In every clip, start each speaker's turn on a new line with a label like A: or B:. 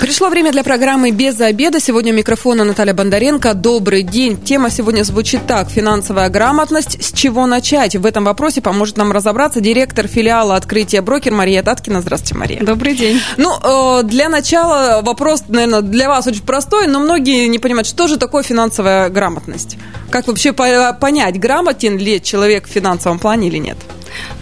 A: Пришло время для программы «Без обеда». Сегодня у микрофона Наталья Бондаренко. Добрый день. Тема сегодня звучит так. Финансовая грамотность. С чего начать? В этом вопросе поможет нам разобраться директор филиала открытия брокер Мария Таткина. Здравствуйте, Мария.
B: Добрый день.
A: Ну, э, для начала вопрос, наверное, для вас очень простой, но многие не понимают, что же такое финансовая грамотность? Как вообще понять, грамотен ли человек в финансовом плане или нет?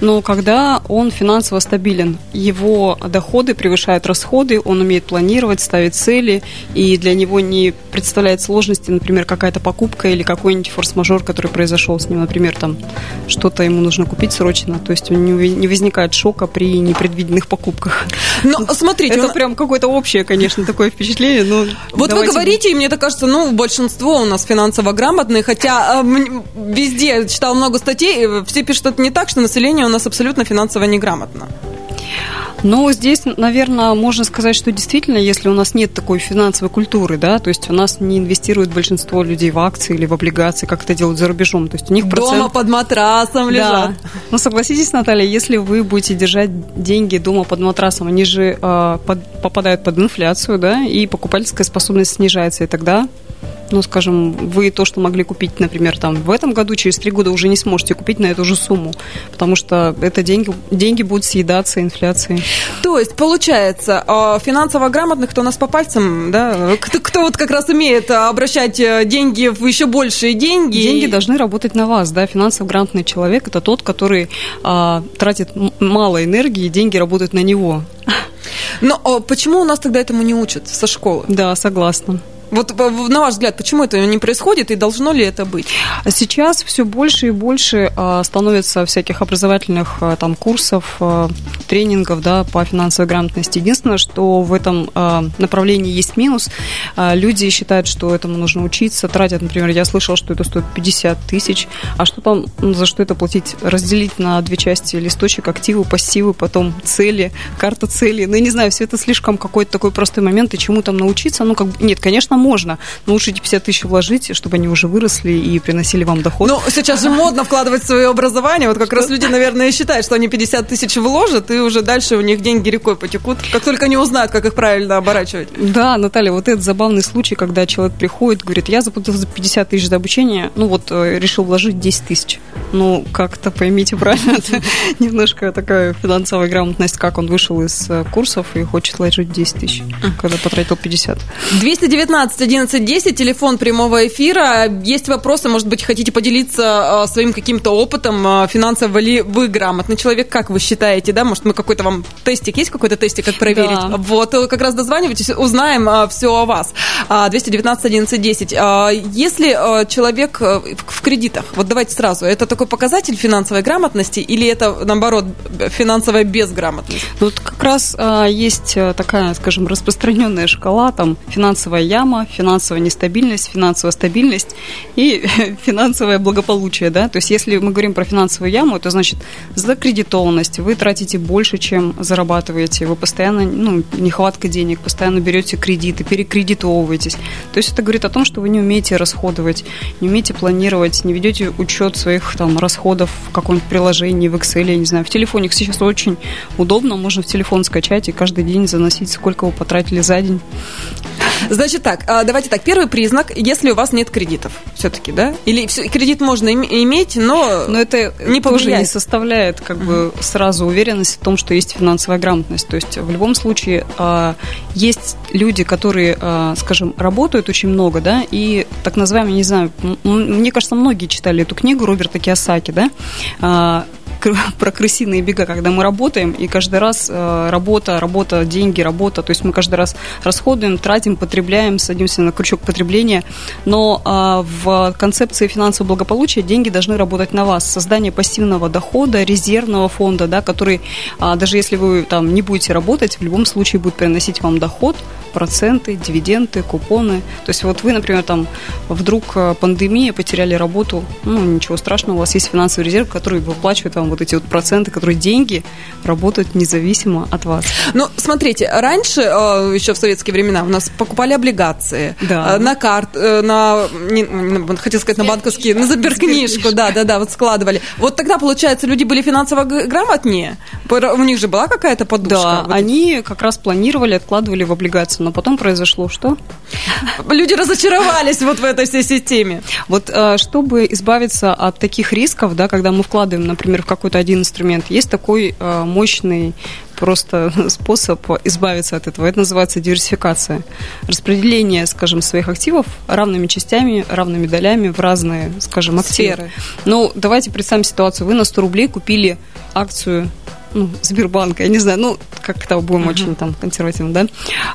B: Но когда он финансово стабилен, его доходы превышают расходы, он умеет планировать, ставить цели, и для него не представляет сложности, например, какая-то покупка или какой-нибудь форс-мажор, который произошел с ним, например, там что-то ему нужно купить срочно, то есть не возникает шока при непредвиденных покупках.
A: Но смотрите,
B: это он... прям какое-то общее, конечно, такое впечатление. Но
A: вот вы говорите, и мне так кажется, ну большинство у нас финансово грамотные, хотя э, везде читал много статей, э, все пишут это не так, что население у нас абсолютно финансово неграмотно.
B: Ну, здесь, наверное, можно сказать, что действительно, если у нас нет такой финансовой культуры, да, то есть у нас не инвестирует большинство людей в акции или в облигации, как это делают за рубежом, то есть у них процент...
A: Дома под матрасом лежат. Да.
B: Ну, согласитесь, Наталья, если вы будете держать деньги дома под матрасом, они же э, под, попадают под инфляцию, да, и покупательская способность снижается, и тогда ну, скажем, вы то, что могли купить, например, там в этом году, через три года уже не сможете купить на эту же сумму, потому что это деньги, деньги будут съедаться инфляцией.
A: То есть, получается, а, финансово грамотных, кто у нас по пальцам, да, кто, кто вот как раз умеет обращать э, деньги в еще большие деньги.
B: Деньги должны работать на вас, да, финансово грамотный человек – это тот, который а, тратит мало энергии, и деньги работают на него.
A: Но а почему у нас тогда этому не учат со школы?
B: Да, согласна.
A: Вот на ваш взгляд, почему это не происходит и должно ли это быть?
B: Сейчас все больше и больше а, становится всяких образовательных а, там курсов, а, тренингов да, по финансовой грамотности. Единственное, что в этом направлении есть минус. Люди считают, что этому нужно учиться, тратят, например, я слышала, что это стоит 50 тысяч, а что там, за что это платить? Разделить на две части листочек, активы, пассивы, потом цели, карта цели. Ну, не знаю, все это слишком какой-то такой простой момент, и чему там научиться? Ну, как нет, конечно, конечно, можно, но лучше эти 50 тысяч вложить, чтобы они уже выросли и приносили вам доход.
A: Ну, сейчас же модно вкладывать в свое образование. Вот как раз люди, наверное, считают, что они 50 тысяч вложат, и уже дальше у них деньги рекой потекут, как только они узнают, как их правильно оборачивать.
B: Да, Наталья, вот этот забавный случай, когда человек приходит, говорит, я заплатил за 50 тысяч за обучение, ну вот э, решил вложить 10 тысяч. Ну, как-то поймите правильно, это немножко такая финансовая грамотность, как он вышел из э, курсов и хочет вложить 10 тысяч, когда потратил 50.
A: 219 17 11 10, телефон прямого эфира. Есть вопросы, может быть, хотите поделиться а, своим каким-то опытом, а, финансово ли вы грамотный человек, как вы считаете, да? Может, мы какой-то вам тестик, есть какой-то тестик, как проверить? Да. Вот, э, как раз дозванивайтесь, узнаем все о вас. 219 11 10. Если человек э, в кредитах, вот давайте сразу, это такой показатель финансовой грамотности или это, наоборот, финансовая безграмотность?
B: Ну, вот как раз есть э, такая, скажем, распространенная шкала, там, финансовая яма, финансовая нестабильность, финансовая стабильность и финансовое благополучие, да, то есть если мы говорим про финансовую яму, это значит закредитованность, вы тратите больше, чем зарабатываете, вы постоянно, ну, нехватка денег, постоянно берете кредиты, перекредитовываетесь, то есть это говорит о том, что вы не умеете расходовать, не умеете планировать, не ведете учет своих там расходов в каком-нибудь приложении, в Excel, я не знаю, в телефоне сейчас очень удобно, можно в телефон скачать и каждый день заносить, сколько вы потратили за день.
A: Значит так, а, давайте так. Первый признак, если у вас нет кредитов, все-таки, да? Или кредит можно иметь, но,
B: но это не тоже не составляет как бы сразу уверенность в том, что есть финансовая грамотность. То есть в любом случае а, есть люди, которые, а, скажем, работают очень много, да, и так называемые, не знаю, мне кажется, многие читали эту книгу Роберта Киосаки, да, про крысиные бега, когда мы работаем, и каждый раз э, работа, работа, деньги, работа, то есть мы каждый раз расходуем, тратим, потребляем, садимся на крючок потребления, но а, в концепции финансового благополучия деньги должны работать на вас. Создание пассивного дохода, резервного фонда, да, который, а, даже если вы там не будете работать, в любом случае будет приносить вам доход, проценты, дивиденды, купоны. То есть вот вы, например, там вдруг э, пандемия, потеряли работу, ну, ничего страшного, у вас есть финансовый резерв, который выплачивает вам вот эти вот проценты, которые деньги работают независимо от вас.
A: Ну, смотрите, раньше, э, еще в советские времена, у нас покупали облигации
B: да.
A: на карт, на, не, хотел сказать, на банковские, на сберкнижку, да, да, да, вот складывали. Вот тогда, получается, люди были финансово грамотнее, у них же была какая-то подушка.
B: Да, вот они как раз планировали, откладывали в облигации, но потом произошло что?
A: Люди разочаровались вот в этой всей системе.
B: Вот э, чтобы избавиться от таких рисков, да, когда мы вкладываем, например, в какой-то один инструмент, есть такой э, мощный просто способ избавиться от этого. Это называется диверсификация. Распределение, скажем, своих активов равными частями, равными долями в разные, скажем, активы. Сферы. Ну, давайте представим ситуацию. Вы на 100 рублей купили акцию ну, Сбербанка, я не знаю, ну, как-то будем uh-huh. очень там консервативно, да,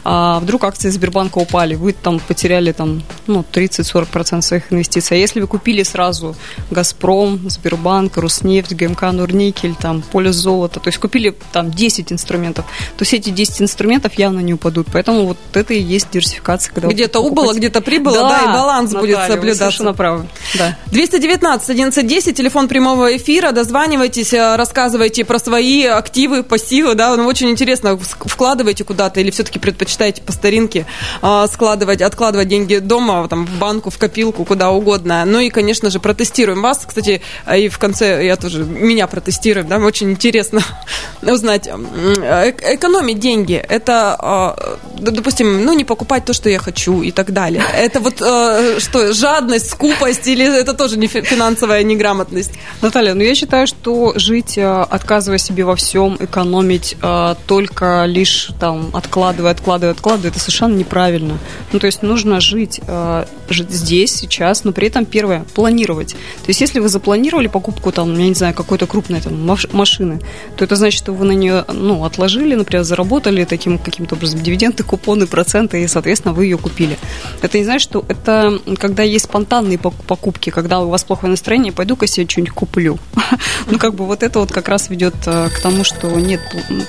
B: а вдруг акции Сбербанка упали, вы там потеряли там, ну, 30-40% своих инвестиций. А если вы купили сразу Газпром, Сбербанк, Руснефть, ГМК, Нурникель, там, Поле золота, то есть купили там 10 инструментов, то все эти 10 инструментов явно не упадут. Поэтому вот это и есть диверсификация.
A: Когда где-то убыло, где-то прибыло, да, да, и баланс Наталья, будет соблюдаться.
B: совершенно правы. Да.
A: 219 1110, телефон прямого эфира, дозванивайтесь, э, рассказывайте про свои активы, пассивы, да, ну, очень интересно, вкладываете куда-то или все-таки предпочитаете по старинке а, складывать, откладывать деньги дома, там, в банку, в копилку, куда угодно. Ну и, конечно же, протестируем вас. Кстати, и в конце я тоже, меня протестируем, да, очень интересно узнать. Э, экономить деньги, это, а, допустим, ну, не покупать то, что я хочу и так далее. Это вот э, что, жадность, скупость или это тоже не финансовая неграмотность?
B: Наталья, ну я считаю, что жить, э, отказывая себе во всем, экономить э, только лишь там откладывая, откладывая, откладывая, это совершенно неправильно. Ну, то есть нужно жить, э, жить здесь, сейчас, но при этом первое, планировать. То есть если вы запланировали покупку там, я не знаю, какой-то крупной там машины, то это значит, что вы на нее, ну, отложили, например, заработали таким каким-то образом дивиденды, купоны, проценты, и, соответственно, вы ее купили. Это не значит, что это когда есть спонтанные покупки, когда у вас плохое настроение, пойду-ка себе что-нибудь куплю. Ну, как бы вот это вот как раз ведет э, к тому, что нет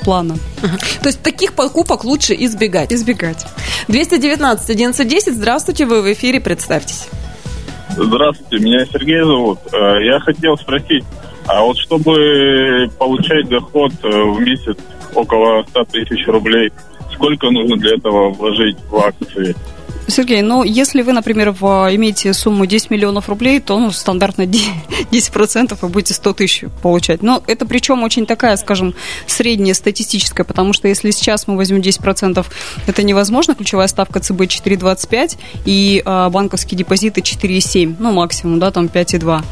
B: плана.
A: То есть таких покупок лучше избегать?
B: Избегать.
A: 219 1110, здравствуйте, вы в эфире, представьтесь.
C: Здравствуйте, меня Сергей зовут. Э, я хотел спросить, а вот чтобы получать доход э, в месяц около 100 тысяч рублей, сколько нужно для этого вложить в акции?
B: Сергей, ну, если вы, например, в, имеете сумму 10 миллионов рублей, то, ну, стандартно 10% вы будете 100 тысяч получать. Но это причем очень такая, скажем, средняя статистическая, потому что если сейчас мы возьмем 10%, это невозможно, ключевая ставка ЦБ 4,25 и а, банковские депозиты 4,7, ну, максимум, да, там 5,2.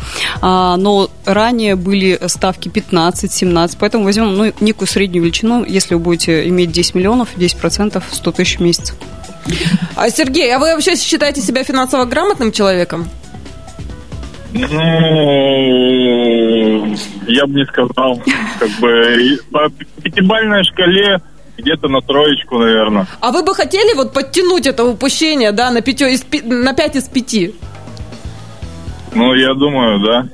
B: А, но ранее были ставки 15, 17, поэтому возьмем, ну, некую среднюю величину, если вы будете иметь 10 миллионов, 10% 100 тысяч в месяц.
A: А, Сергей, а вы вообще считаете себя финансово грамотным человеком?
C: Ну, я бы не сказал. Как бы по пятибалльной шкале где-то на троечку, наверное.
A: А вы бы хотели вот подтянуть это упущение, да, на, пятё, из, на 5 из 5?
C: Ну, я думаю, да.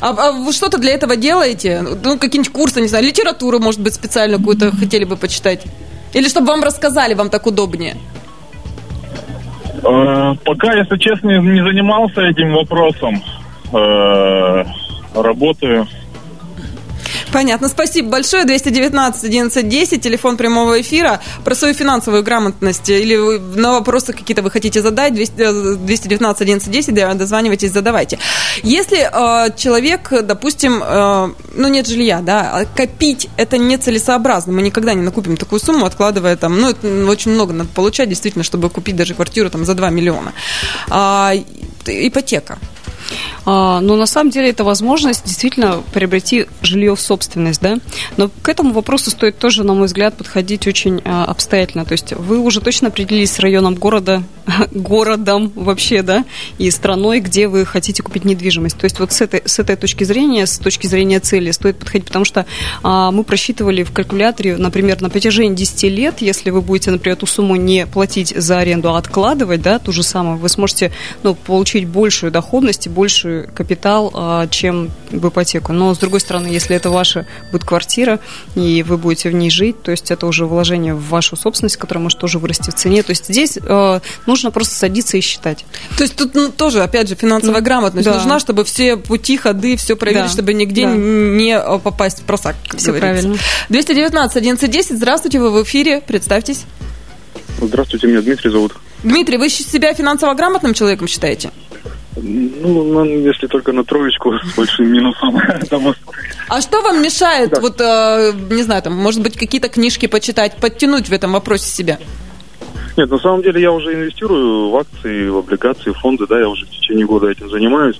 A: А, а вы что-то для этого делаете? Ну, какие-нибудь курсы, не знаю, литературу, может быть, специально какую-то хотели бы почитать? Или чтобы вам рассказали, вам так удобнее?
C: Э, пока, если честно, не занимался этим вопросом. Э, работаю
A: Понятно, спасибо большое. 219 11 10, телефон прямого эфира. Про свою финансовую грамотность или на вопросы какие-то вы хотите задать, 219 11 10, дозванивайтесь, задавайте. Если э, человек, допустим, э, ну нет жилья, да, а копить это нецелесообразно. Мы никогда не накупим такую сумму, откладывая там, ну, это очень много надо получать, действительно, чтобы купить даже квартиру там за 2 миллиона. А, ипотека.
B: А, но на самом деле это возможность действительно приобрести жилье в собственность, да. Но к этому вопросу стоит тоже, на мой взгляд, подходить очень а, обстоятельно. То есть вы уже точно определились с районом города, городом вообще, да, и страной, где вы хотите купить недвижимость. То есть вот с этой, с этой точки зрения, с точки зрения цели стоит подходить, потому что а, мы просчитывали в калькуляторе, например, на протяжении 10 лет, если вы будете, например, эту сумму не платить за аренду, а откладывать, да, ту же самую, вы сможете ну, получить большую доходность и больший капитал, а, чем в ипотеку. Но, с другой стороны, если это ваша будет квартира, и вы будете в ней жить, то есть это уже вложение в вашу собственность, которая может тоже вырасти в цене. То есть здесь э, нужно просто садиться и считать.
A: То есть тут ну, тоже, опять же, финансовая ну, грамотность да. нужна, чтобы все пути, ходы, все проверить, да. чтобы нигде да. не э, попасть в просак.
B: Все говорится. правильно.
A: 219 1110, здравствуйте, вы в эфире, представьтесь.
D: Здравствуйте, меня Дмитрий зовут.
A: Дмитрий, вы себя финансово грамотным человеком считаете?
D: Ну, если только на троечку с большим минусом.
A: А что вам мешает, да. вот, э, не знаю, там, может быть, какие-то книжки почитать, подтянуть в этом вопросе себя?
D: Нет, на самом деле я уже инвестирую в акции, в облигации, в фонды, да, я уже в течение года этим занимаюсь.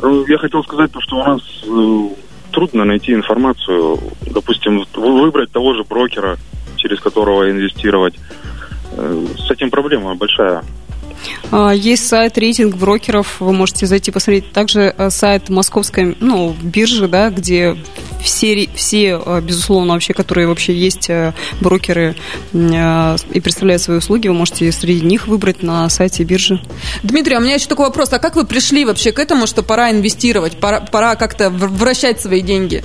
D: Ну, я хотел сказать то, что у нас э, трудно найти информацию, допустим, выбрать того же брокера, через которого инвестировать. Э, с этим проблема большая.
B: А, есть сайт рейтинг брокеров, вы можете зайти посмотреть. Также э, сайт московской ну, биржи, да, где все, все, э, безусловно, вообще, которые вообще есть э, брокеры и представляют свои услуги, вы можете среди них выбрать на сайте биржи.
A: Дмитрий, а у меня еще такой вопрос. А как вы пришли вообще к этому, что пора инвестировать, пора, пора как-то вращать свои деньги?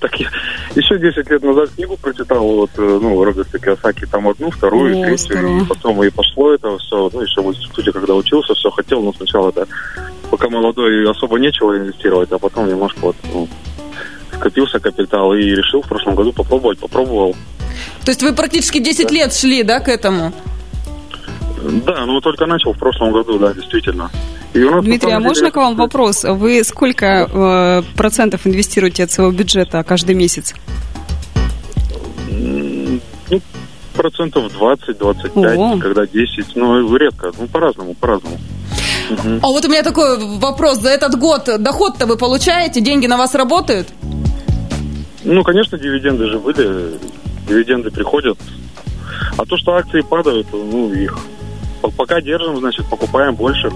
D: Так я еще 10 лет назад книгу прочитал, вот, э, ну, Роберта Киосаки, там одну, вторую, О, третью, здорово. и потом и пошло это все, ну, еще в институте, когда учился, все хотел, но сначала, да, пока молодой, особо нечего инвестировать, а потом немножко вот, ну, скопился капитал и решил в прошлом году попробовать, попробовал.
A: То есть вы практически 10 да. лет шли, да, к этому?
D: Да, ну только начал в прошлом году, да, действительно.
B: Дмитрий, а можно к вам вопрос? Вы сколько э, процентов инвестируете от своего бюджета каждый месяц?
D: Ну, процентов 20-25, когда 10, ну, редко, ну, по-разному, по-разному.
A: Угу. А вот у меня такой вопрос. За этот год доход-то вы получаете? Деньги на вас работают?
D: Ну, конечно, дивиденды же были. Дивиденды приходят. А то, что акции падают, ну, их Пока держим, значит, покупаем больше.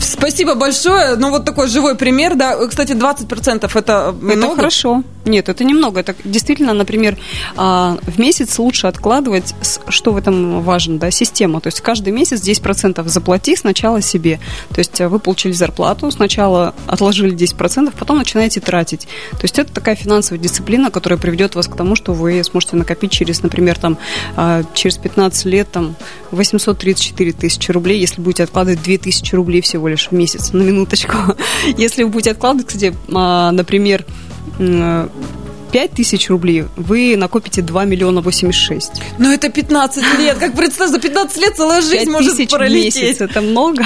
A: Спасибо большое. Ну, вот такой живой пример, да. Кстати, 20% это много?
B: Это хорошо. Нет, это немного. Это действительно, например, а, в месяц лучше откладывать, что в этом важно, да, система. То есть каждый месяц 10% заплати сначала себе. То есть вы получили зарплату, сначала отложили 10%, потом начинаете тратить. То есть это такая финансовая дисциплина, которая приведет вас к тому, что вы сможете накопить через, например, там, а, через 15 лет там, 834 тысячи рублей, если будете откладывать 2000 рублей всего лишь в месяц, на минуточку. Если вы будете откладывать, кстати, а, например, 5 тысяч рублей, вы накопите 2 миллиона 86.
A: Ну, это 15 лет. Как представь, за 15 лет целая жизнь может пролететь. месяц,
B: это много?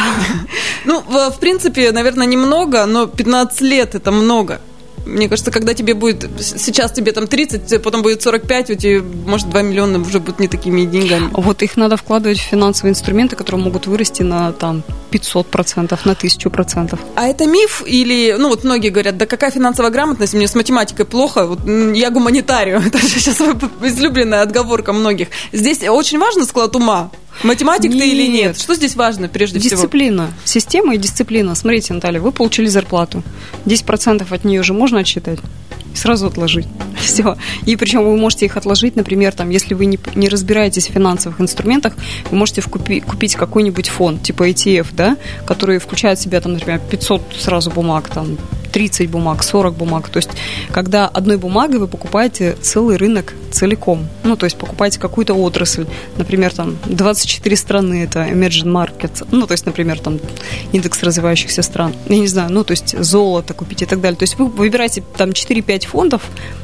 A: Ну, в принципе, наверное, немного, но 15 лет это много. Мне кажется, когда тебе будет, сейчас тебе там 30, потом будет 45, у тебя, может, 2 миллиона уже будут не такими деньгами.
B: Вот их надо вкладывать в финансовые инструменты, которые могут вырасти на там 500%, на 1000%.
A: А это миф или, ну вот многие говорят, да какая финансовая грамотность, мне с математикой плохо, вот я гуманитарию, это же сейчас излюбленная отговорка многих. Здесь очень важно склад ума, Математик нет. ты или нет? Что здесь важно прежде
B: дисциплина.
A: всего?
B: Дисциплина. Система и дисциплина. Смотрите, Наталья, вы получили зарплату. 10% от нее уже можно отсчитать? сразу отложить. Все. И причем вы можете их отложить, например, там, если вы не, не разбираетесь в финансовых инструментах, вы можете вкупи, купить какой-нибудь фонд, типа ETF, да, который включает в себя, там, например, 500 сразу бумаг, там, 30 бумаг, 40 бумаг. То есть, когда одной бумагой вы покупаете целый рынок целиком. Ну, то есть, покупаете какую-то отрасль. Например, там 24 страны, это emerging markets. Ну, то есть, например, там индекс развивающихся стран. Я не знаю, ну, то есть, золото купить и так далее. То есть, вы выбираете там 4-5 фондов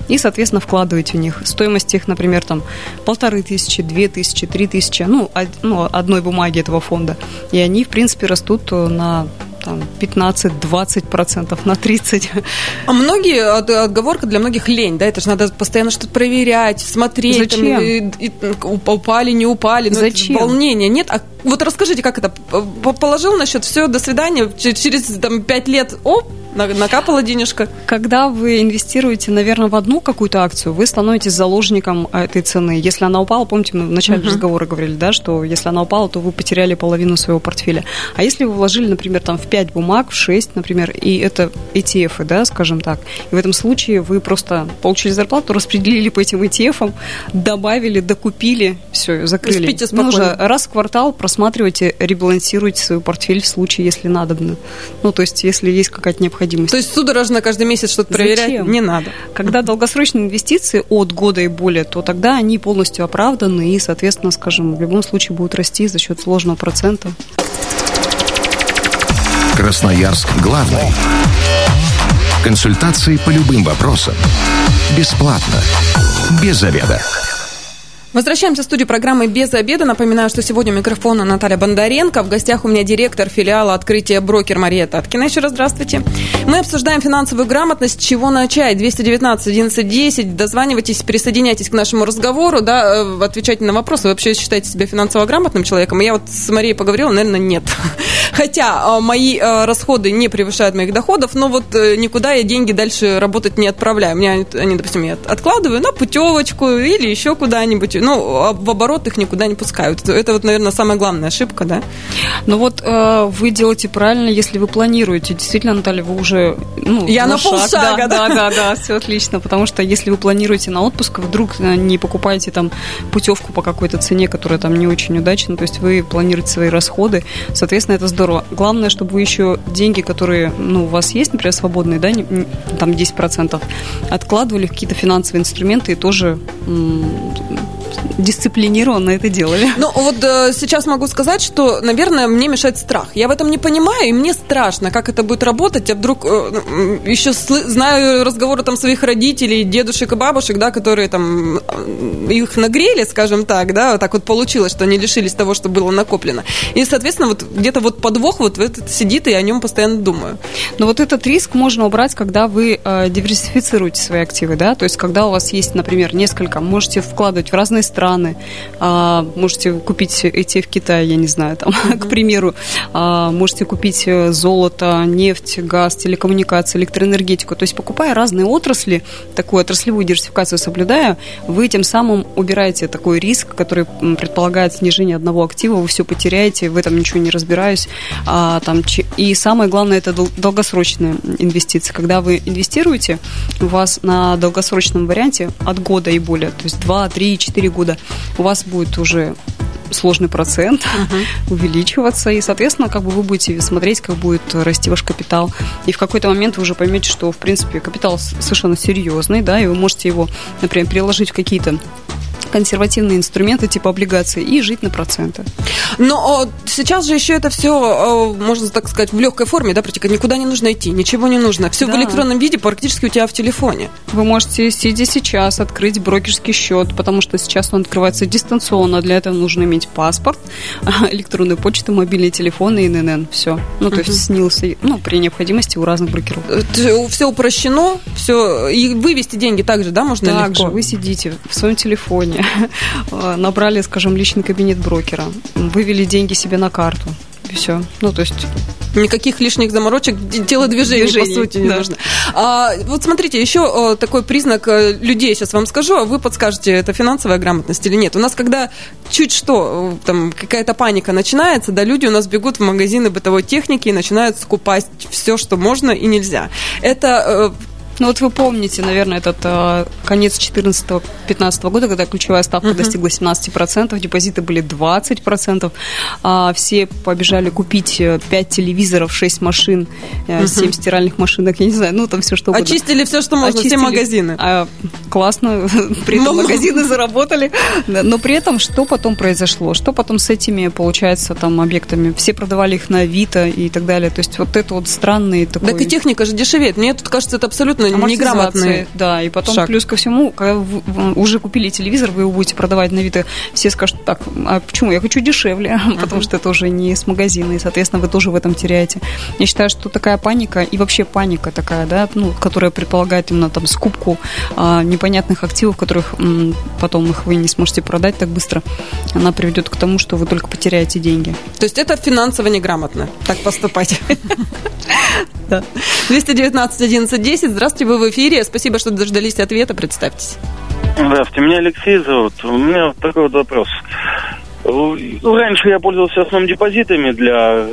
B: и, соответственно, вкладываете в них. Стоимость их, например, там полторы тысячи, две тысячи, три тысячи, ну, ну, одной бумаги этого фонда. И они, в принципе, растут на там 15-20% на 30%.
A: А многие, отговорка для многих лень, да, это же надо постоянно что-то проверять, смотреть.
B: Зачем? Там,
A: и, и, упали, не упали. Ну,
B: Зачем?
A: Волнения нет. А вот расскажите, как это? Положил на счет, все, до свидания, через там, 5 лет, оп, накапала денежка.
B: Когда вы инвестируете, наверное, в одну какую-то акцию, вы становитесь заложником этой цены. Если она упала, помните, мы в начале uh-huh. разговора говорили, да, что если она упала, то вы потеряли половину своего портфеля. А если вы вложили, например, там в 5 бумаг, в 6, например, и это ETF, да, скажем так, и в этом случае вы просто получили зарплату, распределили по этим ETF, добавили, докупили, все, закрыли.
A: Спите спокойно. Нужно
B: раз в квартал просматривайте, ребалансируйте свой портфель в случае, если надобно. Ну, то есть, если есть какая-то необходимость.
A: То есть, судорожно каждый месяц что-то проверять Зачем? не надо.
B: Когда долгосрочные инвестиции от года и более, то тогда они полностью оправданы и, соответственно, скажем, в любом случае будут расти за счет сложного процента.
E: Красноярск главный. Консультации по любым вопросам. Бесплатно. Без заведа.
A: Возвращаемся в студию программы «Без обеда». Напоминаю, что сегодня у микрофона Наталья Бондаренко. В гостях у меня директор филиала открытия «Брокер» Мария Таткина. Еще раз здравствуйте. Мы обсуждаем финансовую грамотность. Чего начать? 219 11 Дозванивайтесь, присоединяйтесь к нашему разговору, да, э, отвечайте на вопросы. Вы вообще считаете себя финансово грамотным человеком? Я вот с Марией поговорила, наверное, нет. Хотя э, мои э, расходы не превышают моих доходов, но вот никуда я деньги дальше работать не отправляю. Мне они, допустим, я откладываю на путевочку или еще куда-нибудь ну, а в оборот их никуда не пускают. Это вот, наверное, самая главная ошибка, да?
B: Ну вот э, вы делаете правильно, если вы планируете. Действительно, Наталья, вы уже...
A: Ну, Я на, на полшага,
B: да? Да, да, да, все отлично. Потому что если вы планируете на отпуск, вдруг э, не покупаете там путевку по какой-то цене, которая там не очень удачна, то есть вы планируете свои расходы, соответственно, это здорово. Главное, чтобы вы еще деньги, которые ну, у вас есть, например, свободные, да, там 10%, откладывали в какие-то финансовые инструменты и тоже дисциплинированно это делали.
A: Ну, вот э, сейчас могу сказать, что, наверное, мне мешает страх. Я в этом не понимаю, и мне страшно, как это будет работать. Я вдруг э, еще знаю разговоры там своих родителей, дедушек и бабушек, да, которые там э, их нагрели, скажем так, да, так вот получилось, что они лишились того, что было накоплено. И, соответственно, вот где-то вот подвох вот этот сидит, и я о нем постоянно думаю.
B: Но вот этот риск можно убрать, когда вы э, диверсифицируете свои активы, да, то есть когда у вас есть, например, несколько, можете вкладывать в разные страны. А, можете купить ETF в Китае, я не знаю, там, mm-hmm. к примеру. А, можете купить э, золото, нефть, газ, телекоммуникации, электроэнергетику. То есть, покупая разные отрасли, такую отраслевую диверсификацию соблюдая, вы тем самым убираете такой риск, который предполагает снижение одного актива, вы все потеряете, в этом ничего не разбираюсь. А, там, и самое главное, это долгосрочные инвестиции. Когда вы инвестируете, у вас на долгосрочном варианте от года и более, то есть 2, 3, 4 года, у вас будет уже сложный процент uh-huh. увеличиваться, и, соответственно, как бы вы будете смотреть, как будет расти ваш капитал. И в какой-то момент вы уже поймете, что, в принципе, капитал совершенно серьезный, да, и вы можете его, например, переложить в какие-то консервативные инструменты типа облигаций и жить на проценты.
A: Но сейчас же еще это все, можно так сказать, в легкой форме, да, протекать. Никуда не нужно идти, ничего не нужно. Все да. в электронном виде практически у тебя в телефоне.
B: Вы можете, сидя сейчас, открыть брокерский счет, потому что сейчас он открывается дистанционно. Для этого нужно иметь паспорт, электронную почту, мобильный телефон и ИНН. Все. Ну, то uh-huh. есть снился, ну, при необходимости у разных брокеров.
A: Э, все упрощено, все. И вывести деньги также, да, можно
B: также
A: легко?
B: вы сидите в своем телефоне, набрали, скажем, личный кабинет брокера, вывели деньги себе на карту. И все. Ну, то есть
A: Никаких лишних заморочек, телодвижений, Движений, по сути, не да. нужно. А, вот смотрите, еще такой признак э, людей сейчас вам скажу, а вы подскажете, это финансовая грамотность или нет. У нас, когда чуть что, там какая-то паника начинается, да, люди у нас бегут в магазины бытовой техники и начинают скупать все, что можно и нельзя. Это э,
B: ну вот вы помните, наверное, этот э, конец 2014-2015 года, когда ключевая ставка uh-huh. достигла 17%, депозиты были 20%, а все побежали купить 5 э, телевизоров, 6 машин, uh-huh. 7 стиральных машинок, я не знаю, ну там все что угодно.
A: Очистили все, что можно, Очистили. все магазины.
B: А, классно, при этом ну, магазины заработали. Но при этом что потом произошло? Что потом с этими, получается, там объектами? Все продавали их на Авито и так далее. То есть вот это вот странный такой...
A: Так и техника же дешевеет. Мне тут кажется, это абсолютно неграмотные.
B: Да, и потом шаг. плюс ко всему, когда вы уже купили телевизор, вы его будете продавать на Авито, все скажут, так, а почему? Я хочу дешевле, uh-huh. потому что это уже не с магазина, и, соответственно, вы тоже в этом теряете. Я считаю, что такая паника, и вообще паника такая, да, ну, которая предполагает именно там скупку а, непонятных активов, которых м, потом их вы не сможете продать так быстро, она приведет к тому, что вы только потеряете деньги.
A: То есть это финансово неграмотно, так поступать? Да. 219 11 10. Здравствуйте, вы в эфире. Спасибо, что дождались ответа. Представьтесь.
F: Здравствуйте, меня Алексей зовут. У меня такой вот вопрос. Ну, раньше я пользовался в депозитами для,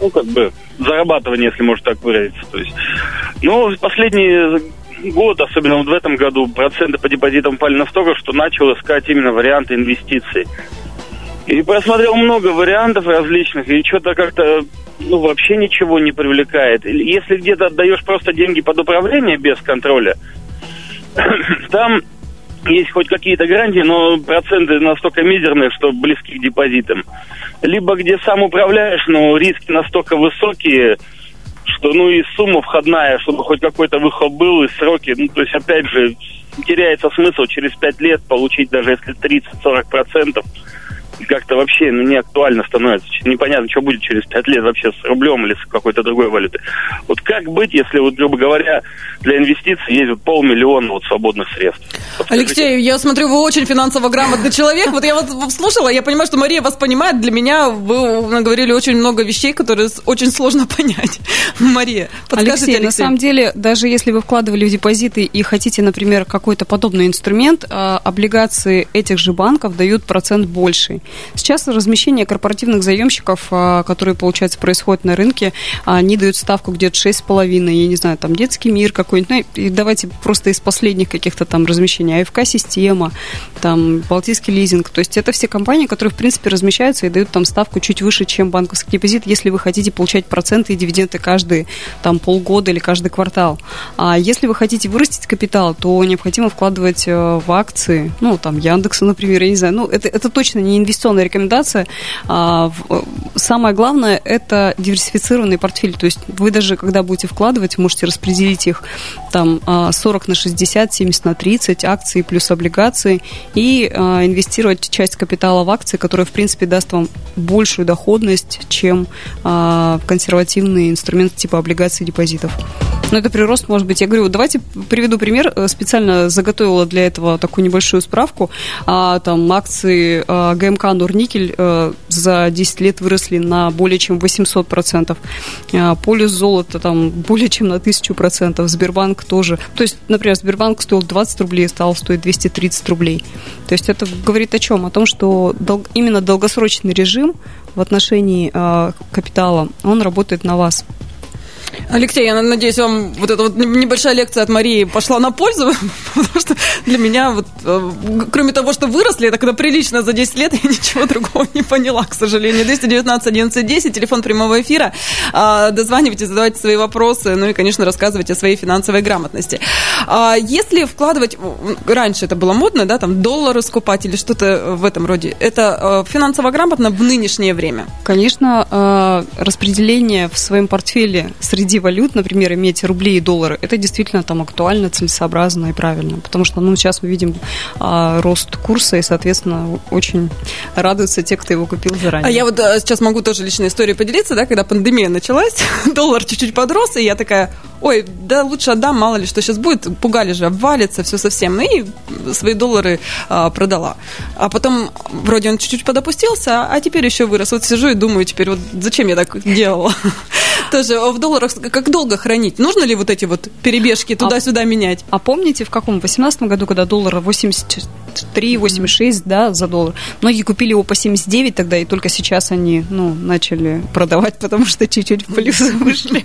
F: ну, как бы, зарабатывания, если можно так выразиться. То есть, но в последний год, особенно вот в этом году, проценты по депозитам пали настолько, что начал искать именно варианты инвестиций. И просмотрел много вариантов различных, и что-то как-то ну, вообще ничего не привлекает. Если где-то отдаешь просто деньги под управление без контроля, там есть хоть какие-то гарантии, но проценты настолько мизерные, что близки к депозитам. Либо где сам управляешь, но риски настолько высокие, что ну и сумма входная, чтобы хоть какой-то выход был, и сроки, ну то есть опять же теряется смысл через 5 лет получить даже если 30-40 процентов как-то вообще ну, не актуально становится. Непонятно, что будет через пять лет вообще с рублем или с какой-то другой валютой. Вот как быть, если, вот, грубо говоря, для инвестиций есть вот полмиллиона вот свободных средств?
A: Вот Алексей, я смотрю, вы очень финансово грамотный человек. Вот я вот слушала, я понимаю, что Мария вас понимает. Для меня вы наговорили очень много вещей, которые очень сложно понять. Мария,
B: подскажите, Алексей, Алексей, на самом деле, даже если вы вкладывали в депозиты и хотите, например, какой-то подобный инструмент, а, облигации этих же банков дают процент Сейчас размещение корпоративных заемщиков, а, которые, получается, происходят на рынке, они дают ставку где-то 6,5, я не знаю, там детский мир какой-нибудь. Ну, и давайте просто из последних каких-то там размещений. АФК-система, там, Балтийский лизинг. То есть это все компании, которые, в принципе, размещаются и дают там ставку чуть выше, чем банковский депозит, если вы хотите получать проценты и дивиденды каждые там полгода или каждый квартал. А если вы хотите вырастить капитал, то необходимо вкладывать э, в акции, ну, там, Яндекса, например, я не знаю. Ну, это, это точно не инвестиция инвестиционная рекомендация. А, самое главное – это диверсифицированный портфель. То есть вы даже, когда будете вкладывать, можете распределить их там 40 а, на 60, 70 на 30, акции плюс облигации, и а, инвестировать часть капитала в акции, которая, в принципе, даст вам большую доходность, чем консервативный инструмент типа облигаций и депозитов. Но это прирост может быть. Я говорю, давайте приведу пример. Специально заготовила для этого такую небольшую справку. А, там акции а, ГМК Норникель а, за 10 лет выросли на более чем 800%. А, Полюс золота там более чем на 1000%. Сбербанк тоже. То есть, например, Сбербанк стоил 20 рублей, стал стоить 230 рублей. То есть это говорит о чем? О том, что дол- именно долгосрочный режим в отношении э, капитала, он работает на вас.
A: Алексей, я надеюсь, вам вот эта вот небольшая лекция от Марии пошла на пользу, потому что для меня, вот, э, кроме того, что выросли, это когда прилично за 10 лет, я ничего другого не поняла, к сожалению. 219 11 10, телефон прямого эфира. А, дозванивайте, задавайте свои вопросы, ну и, конечно, рассказывайте о своей финансовой грамотности. А, если вкладывать, раньше это было модно, да, там доллары скупать или что-то в этом роде, это э, финансово грамотно в нынешнее время?
B: Конечно, э, распределение в своем портфеле среди среди валют, например, иметь рубли и доллары, это действительно там актуально, целесообразно и правильно. Потому что ну, сейчас мы видим а, рост курса, и, соответственно, очень радуются те, кто его купил заранее.
A: А я вот а, сейчас могу тоже личной историей поделиться, да, когда пандемия началась, доллар чуть-чуть подрос, и я такая, ой, да лучше отдам, мало ли что сейчас будет, пугали же, обвалится все совсем, ну и свои доллары а, продала. А потом вроде он чуть-чуть подопустился, а теперь еще вырос. Вот сижу и думаю теперь, вот зачем я так делала? Тоже в долларах как долго хранить? Нужно ли вот эти вот перебежки туда-сюда менять?
B: А помните, в каком? В 2018 году, когда доллар 83, 86, да, за доллар. Многие купили его по 79 тогда, и только сейчас они, ну, начали продавать, потому что чуть-чуть в плюс вышли.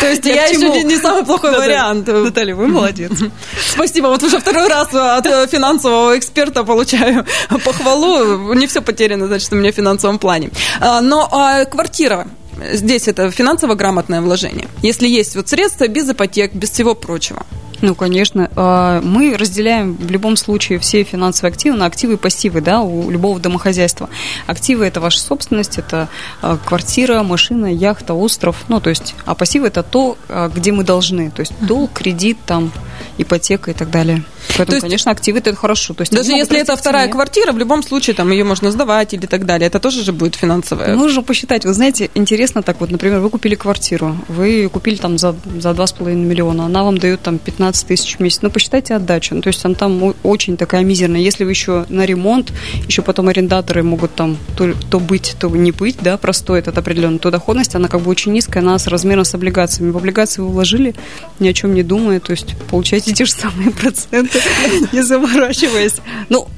A: То есть я, еще не, не самый плохой да, вариант.
B: Наталья, вы молодец.
A: Спасибо. Вот уже второй раз от э, финансового эксперта получаю похвалу. Не все потеряно, значит, у меня в финансовом плане. А, но а, квартира здесь это финансово грамотное вложение. Если есть вот средства без ипотек, без всего прочего.
B: Ну, конечно. А, мы разделяем в любом случае все финансовые активы на активы и пассивы, да, у любого домохозяйства. Активы – это ваша собственность, это а, квартира, машина, яхта, остров. Ну, то есть, а пассивы – это то, а, где мы должны. То есть, долг, кредит, там, ипотека и так далее. Поэтому, есть, конечно, активы это хорошо. То есть
A: даже если это вторая квартира, в любом случае там ее можно сдавать или так далее. Это тоже же будет финансовое.
B: Нужно посчитать. Вы знаете, интересно так вот, например, вы купили квартиру, вы купили там за, за 2,5 миллиона, она вам дает там 15 12 тысяч в месяц. Ну, посчитайте отдачу. Ну, то есть, она там очень такая мизерная. Если вы еще на ремонт, еще потом арендаторы могут там то, то быть, то не быть, да, простой этот определенный, то доходность, она как бы очень низкая, она с размером с облигациями. В облигации вы вложили, ни о чем не думая, то есть, получаете те же самые проценты, не заморачиваясь. Ну,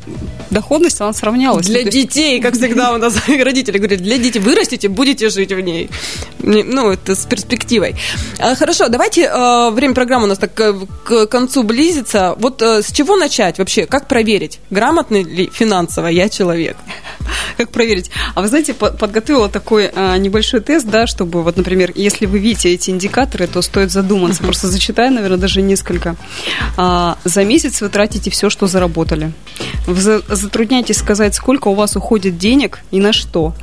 B: доходность, она сравнялась.
A: Для детей, как всегда у нас родители говорят, для детей вырастите, будете жить в ней. Ну, это с перспективой. А, хорошо, давайте, а, время программы у нас так э, к концу близится. Вот э, с чего начать вообще? Как проверить, грамотный ли финансово я человек?
B: Как проверить? А вы знаете, подготовила такой а, небольшой тест, да, чтобы вот, например, если вы видите эти индикаторы, то стоит задуматься. Просто зачитаю, наверное, даже несколько. За месяц вы тратите все, что заработали. Вы затрудняетесь сказать, сколько у вас уходит денег и на что.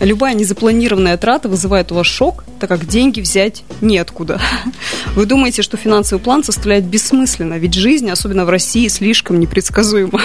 B: Любая незапланированная трата вызывает у вас шок, так как деньги взять неоткуда. Вы думаете, что финансовый план составляет бессмысленно, ведь жизнь, особенно в России, слишком непредсказуема.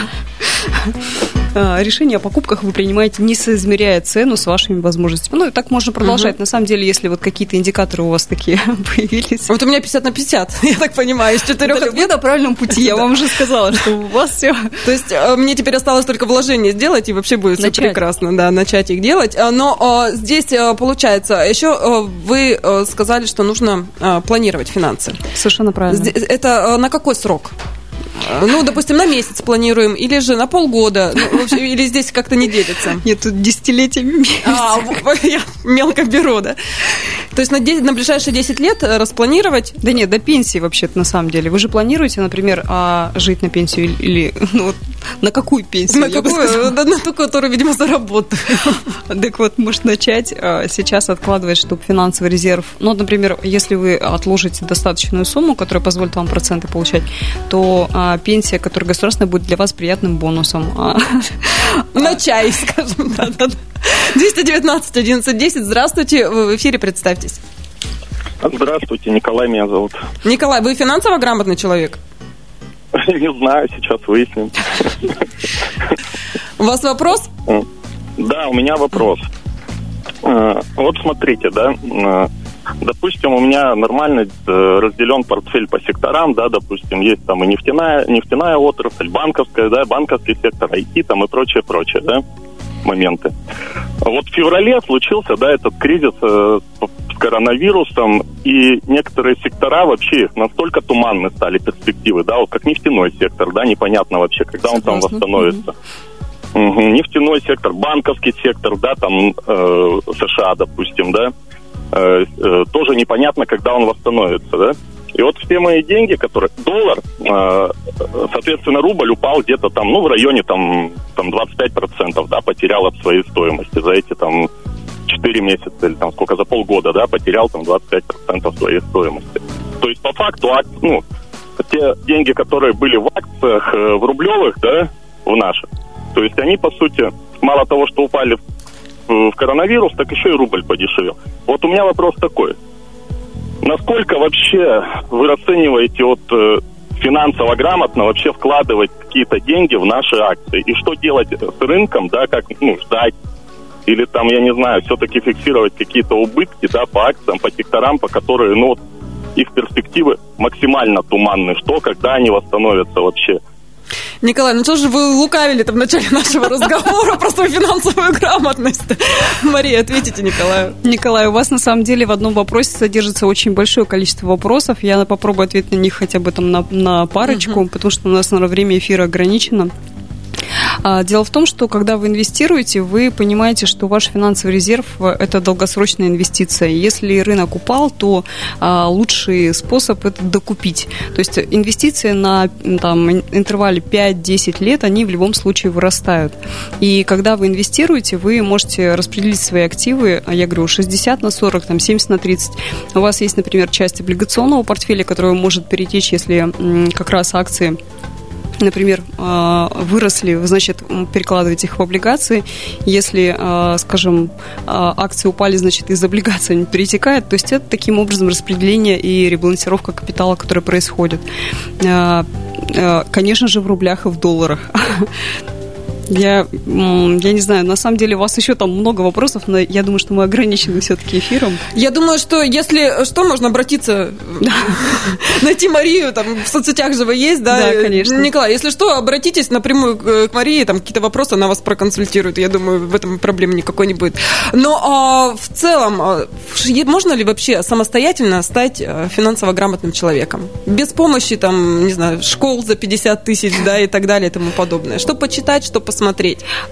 B: А, решение о покупках вы принимаете, не соизмеряя цену с вашими возможностями. Ну, и так можно продолжать. Угу. На самом деле, если вот какие-то индикаторы у вас такие появились.
A: Вот у меня 50 на 50, я так понимаю, из четырех.
B: Вы на правильном пути, я вам уже сказала, что у вас все.
A: То есть э, мне теперь осталось только вложение сделать, и вообще будет все прекрасно, да, начать их делать. Но э, здесь э, получается, еще вы сказали, что нужно планировать финансы.
B: Совершенно правильно.
A: Это на какой срок? Ну, допустим, на месяц планируем, или же на полгода, ну, или здесь как-то не делится.
B: Нет, тут десятилетиями
A: А, я мелко беру, да. То есть на, 10, на ближайшие 10 лет э, распланировать?
B: Да нет, до пенсии вообще-то на самом деле. Вы же планируете, например, а, жить на пенсию или, ну, на какую пенсию?
A: На какую? Да, на ту, которую, видимо, заработаю.
B: Так вот, может начать а, сейчас откладывать, чтобы финансовый резерв, ну, например, если вы отложите достаточную сумму, которая позволит вам проценты получать, то а, пенсия, которая государственная, будет для вас приятным бонусом. А,
A: на чай, скажем так. 219 11 10. Здравствуйте, вы в эфире, представьтесь.
G: Здравствуйте, Николай меня зовут.
A: Николай, вы финансово грамотный человек?
G: Не знаю, сейчас выясним.
A: У вас вопрос?
G: Да, у меня вопрос. Э, вот смотрите, да, э, допустим, у меня нормально э, разделен портфель по секторам, да, допустим, есть там и нефтяная, нефтяная отрасль, банковская, да, банковский сектор, IT там и прочее, прочее, да моменты. Вот в феврале случился, да, этот кризис э, с коронавирусом, и некоторые сектора вообще настолько туманны стали перспективы, да, вот как нефтяной сектор, да, непонятно вообще, когда он там восстановится. Угу. Нефтяной сектор, банковский сектор, да, там э, США, допустим, да, э, э, тоже непонятно, когда он восстановится, да. И вот все мои деньги, которые... Доллар, э, соответственно, рубль упал где-то там, ну, в районе там, там 25%, да, потерял от своей стоимости за эти там 4 месяца или там сколько, за полгода, да, потерял там 25% своей стоимости. То есть, по факту, ну, те деньги, которые были в акциях, в рублевых, да, в наших, то есть они, по сути, мало того, что упали в, в коронавирус, так еще и рубль подешевел. Вот у меня вопрос такой – Насколько вообще вы расцениваете вот э, финансово грамотно вообще вкладывать какие-то деньги в наши акции? И что делать с рынком, да, как, ну, ждать? Или там, я не знаю, все-таки фиксировать какие-то убытки, да, по акциям, по секторам, по которым, ну, их перспективы максимально туманны. Что, когда они восстановятся вообще?
A: Николай, ну что же вы лукавили там в начале нашего разговора про свою финансовую грамотность? Мария, ответите Николаю.
B: Николай, у вас на самом деле в одном вопросе содержится очень большое количество вопросов. Я попробую ответить на них хотя бы там на, на парочку, угу. потому что у нас, наверное, время эфира ограничено. А, дело в том, что когда вы инвестируете, вы понимаете, что ваш финансовый резерв – это долгосрочная инвестиция. Если рынок упал, то а, лучший способ – это докупить. То есть инвестиции на там, интервале 5-10 лет, они в любом случае вырастают. И когда вы инвестируете, вы можете распределить свои активы, а я говорю, 60 на 40, там, 70 на 30. У вас есть, например, часть облигационного портфеля, которая может перетечь, если как раз акции например, а, выросли, значит, перекладывать их в облигации. Если, а, скажем, а, акции упали, значит, из облигаций они перетекают. То есть это таким образом распределение и ребалансировка капитала, которая происходит. Конечно же, в рублях и в долларах. Я, я не знаю, на самом деле у вас еще там много вопросов, но я думаю, что мы ограничены все-таки эфиром.
A: Я думаю, что если что, можно обратиться, найти Марию, там в соцсетях же вы есть, да?
B: Да, конечно.
A: Николай, если что, обратитесь напрямую к Марии, там какие-то вопросы, она вас проконсультирует. Я думаю, в этом проблемы никакой не будет. Но а, в целом, а, можно ли вообще самостоятельно стать а, финансово грамотным человеком? Без помощи, там, не знаю, школ за 50 тысяч, да, и так далее, и тому подобное. Что почитать, что посмотреть?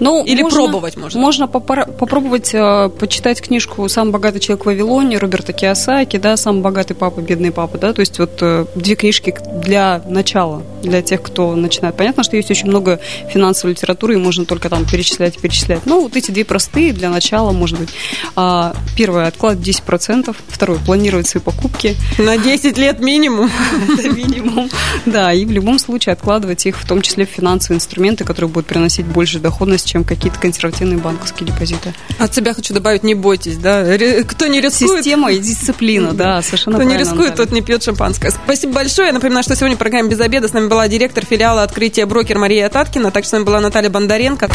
B: Ну,
A: Или
B: можно,
A: пробовать можно?
B: Можно попор- попробовать э, почитать книжку «Самый богатый человек в Вавилоне» Роберта Киосаки, да, «Самый богатый папа, бедный папа», да, то есть вот э, две книжки для начала, для тех, кто начинает. Понятно, что есть очень много финансовой литературы, и можно только там перечислять и перечислять. Ну, вот эти две простые для начала, может быть. А, первое, откладывать 10%. Второе, планировать свои покупки.
A: На 10 лет минимум.
B: Это минимум. Да, и в любом случае откладывать их, в том числе в финансовые инструменты, которые будут приносить больше доходность, чем какие-то консервативные банковские депозиты.
A: От себя хочу добавить, не бойтесь, да. Кто не рискует...
B: Система и дисциплина, да, совершенно
A: Кто не рискует, тот не пьет шампанское. Спасибо большое. Я напоминаю, что сегодня в программе «Без обеда» с нами была директор филиала открытия брокер Мария Таткина. Также с нами была Наталья Бондаренко.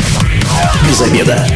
E: Без обеда.